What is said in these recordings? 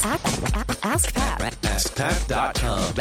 Ask, ask, Pat. AskPat.com.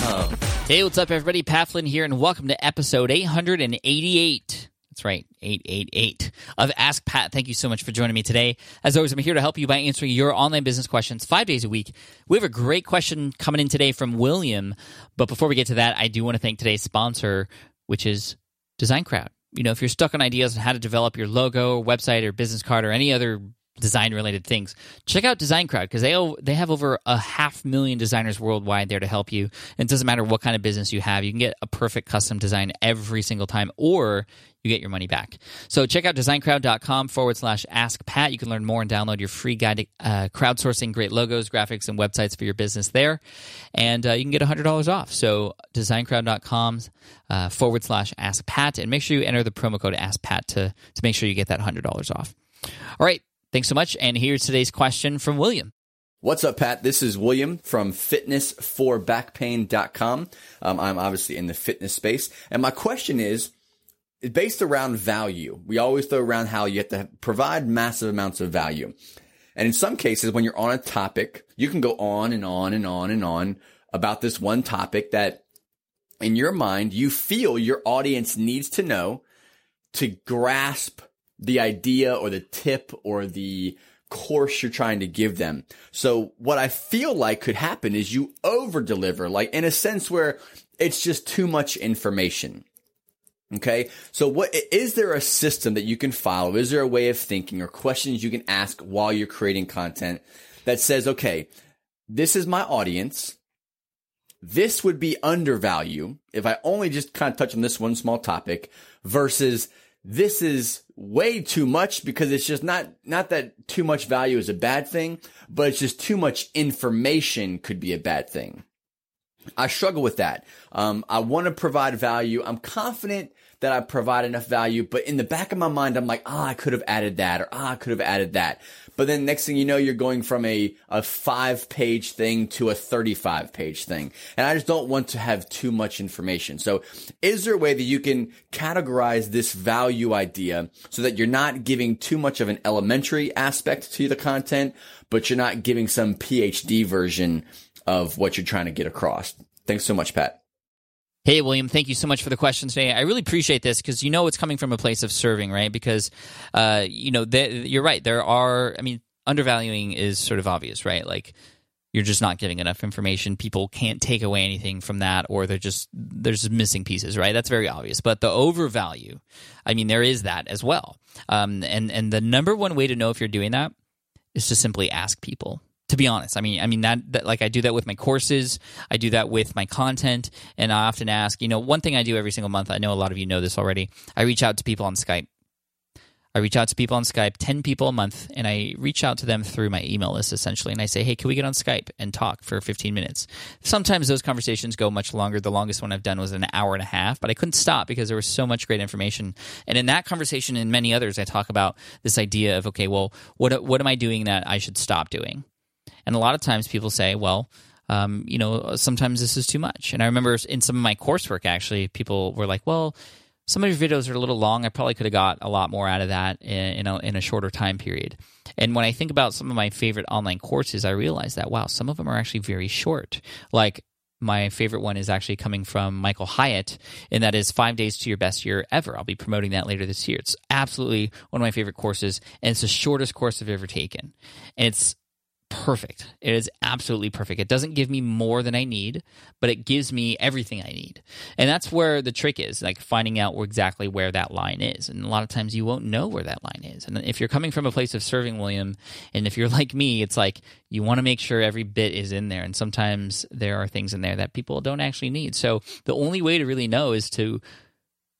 Com. Hey, what's up, everybody? Pat Flynn here, and welcome to episode 888. That's right, 888 of Ask Pat. Thank you so much for joining me today. As always, I'm here to help you by answering your online business questions five days a week. We have a great question coming in today from William. But before we get to that, I do want to thank today's sponsor, which is Design Crowd. You know, if you're stuck on ideas on how to develop your logo, or website, or business card, or any other design related things. Check out design crowd because they they have over a half million designers worldwide there to help you. And it doesn't matter what kind of business you have you can get a perfect custom design every single time or you get your money back. So check out designcrowd.com forward slash ask pat. You can learn more and download your free guide to uh, crowdsourcing great logos graphics and websites for your business there. And uh, you can get $100 off. So designcrowd.com uh, forward slash ask pat. And make sure you enter the promo code ask pat to, to make sure you get that $100 off. All right Thanks so much. And here's today's question from William. What's up, Pat? This is William from fitnessforbackpain.com. Um, I'm obviously in the fitness space. And my question is, is based around value. We always throw around how you have to provide massive amounts of value. And in some cases, when you're on a topic, you can go on and on and on and on about this one topic that in your mind, you feel your audience needs to know to grasp the idea or the tip or the course you're trying to give them. So what I feel like could happen is you over deliver, like in a sense where it's just too much information. Okay. So what is there a system that you can follow? Is there a way of thinking or questions you can ask while you're creating content that says, okay, this is my audience. This would be undervalue if I only just kind of touch on this one small topic versus this is way too much because it's just not, not that too much value is a bad thing, but it's just too much information could be a bad thing. I struggle with that. Um, I want to provide value. I'm confident that I provide enough value, but in the back of my mind, I'm like, ah, oh, I could have added that or ah, oh, I could have added that. But then next thing you know, you're going from a, a five page thing to a 35 page thing. And I just don't want to have too much information. So is there a way that you can categorize this value idea so that you're not giving too much of an elementary aspect to the content, but you're not giving some PhD version of what you're trying to get across? Thanks so much, Pat. Hey, William, thank you so much for the question today. I really appreciate this because you know it's coming from a place of serving, right? Because, uh, you know, you're right. There are, I mean, undervaluing is sort of obvious, right? Like, you're just not giving enough information. People can't take away anything from that, or they're just there's just missing pieces, right? That's very obvious. But the overvalue, I mean, there is that as well. Um, and and the number one way to know if you're doing that is to simply ask people to be honest. I mean, I mean that, that, like I do that with my courses, I do that with my content, and I often ask, you know, one thing I do every single month. I know a lot of you know this already. I reach out to people on Skype. I reach out to people on Skype, 10 people a month, and I reach out to them through my email list essentially. And I say, hey, can we get on Skype and talk for 15 minutes? Sometimes those conversations go much longer. The longest one I've done was an hour and a half, but I couldn't stop because there was so much great information. And in that conversation and many others, I talk about this idea of, okay, well, what, what am I doing that I should stop doing? And a lot of times people say, well, um, you know, sometimes this is too much. And I remember in some of my coursework, actually, people were like, well, some of your videos are a little long. I probably could have got a lot more out of that in, a, in a shorter time period. And when I think about some of my favorite online courses, I realize that, wow, some of them are actually very short. Like my favorite one is actually coming from Michael Hyatt, and that is Five Days to Your Best Year Ever. I'll be promoting that later this year. It's absolutely one of my favorite courses, and it's the shortest course I've ever taken. And it's perfect. It is absolutely perfect. It doesn't give me more than I need, but it gives me everything I need. And that's where the trick is, like finding out exactly where that line is. And a lot of times you won't know where that line is. And if you're coming from a place of serving William, and if you're like me, it's like you want to make sure every bit is in there. And sometimes there are things in there that people don't actually need. So the only way to really know is to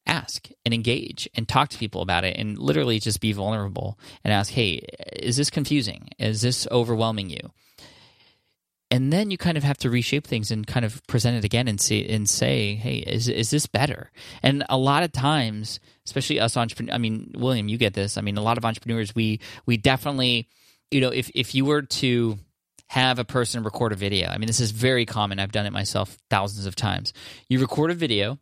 ask and engage and talk to people about it and literally just be vulnerable and ask, hey, is this confusing? Is this overwhelming you? And then you kind of have to reshape things and kind of present it again and see and say, hey, is is this better? And a lot of times, especially us entrepreneurs, I mean, William, you get this. I mean, a lot of entrepreneurs, we we definitely, you know, if if you were to have a person record a video. I mean, this is very common. I've done it myself thousands of times. You record a video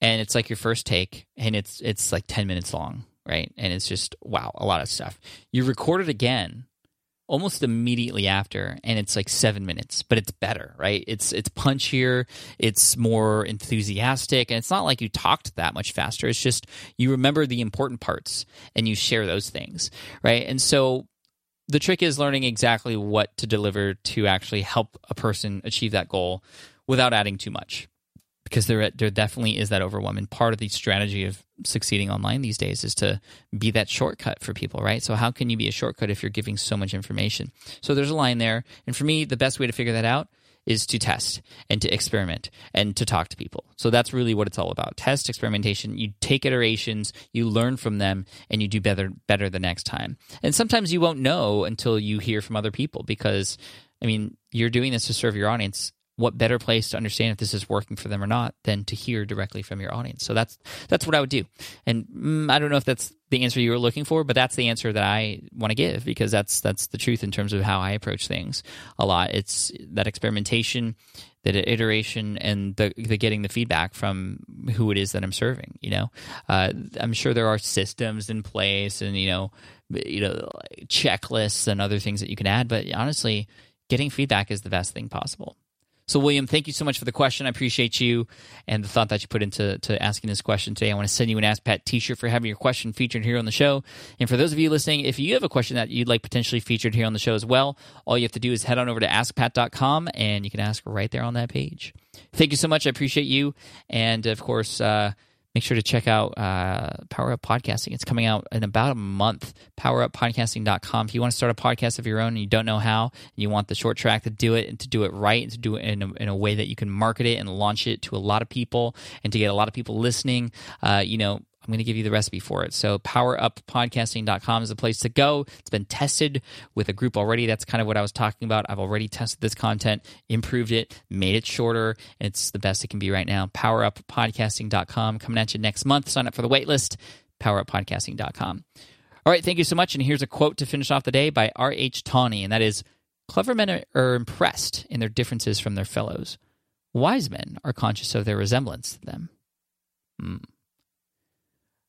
and it's like your first take and it's it's like 10 minutes long right? And it's just wow, a lot of stuff. You record it again almost immediately after and it's like 7 minutes but it's better right it's it's punchier it's more enthusiastic and it's not like you talked that much faster it's just you remember the important parts and you share those things right and so the trick is learning exactly what to deliver to actually help a person achieve that goal without adding too much because there there definitely is that overwhelm and part of the strategy of succeeding online these days is to be that shortcut for people right? So how can you be a shortcut if you're giving so much information? So there's a line there. And for me the best way to figure that out is to test and to experiment and to talk to people. So that's really what it's all about. Test experimentation. You take iterations you learn from them and you do better better the next time. And sometimes you won't know until you hear from other people because i mean you're doing this to serve your audience what better place to understand if this is working for them or not than to hear directly from your audience. So that's that's what I would do. And mm, I don't know if that's the answer you were looking for, but that's the answer that I want to give because that's that's the truth in terms of how I approach things. A lot it's that experimentation, that iteration, and the the getting the feedback from who it is that I'm serving. You know, uh, I'm sure there are systems in place and you know, you know, checklists and other things that you can add, but honestly. Getting feedback is the best thing possible. So, William, thank you so much for the question. I appreciate you and the thought that you put into to asking this question today. I want to send you an Ask Pat t shirt for having your question featured here on the show. And for those of you listening, if you have a question that you'd like potentially featured here on the show as well, all you have to do is head on over to askpat.com and you can ask right there on that page. Thank you so much. I appreciate you. And of course, uh, make sure to check out uh, Power Up Podcasting. It's coming out in about a month. PowerUpPodcasting.com. If you want to start a podcast of your own and you don't know how, and you want the short track to do it and to do it right and to do it in a, in a way that you can market it and launch it to a lot of people and to get a lot of people listening, uh, you know, I'm going to give you the recipe for it. So, poweruppodcasting.com is the place to go. It's been tested with a group already. That's kind of what I was talking about. I've already tested this content, improved it, made it shorter. It's the best it can be right now. Poweruppodcasting.com coming at you next month. Sign up for the waitlist. Poweruppodcasting.com. All right, thank you so much. And here's a quote to finish off the day by R.H. Tawney, and that is Clever men are impressed in their differences from their fellows. Wise men are conscious of their resemblance to them. Hmm.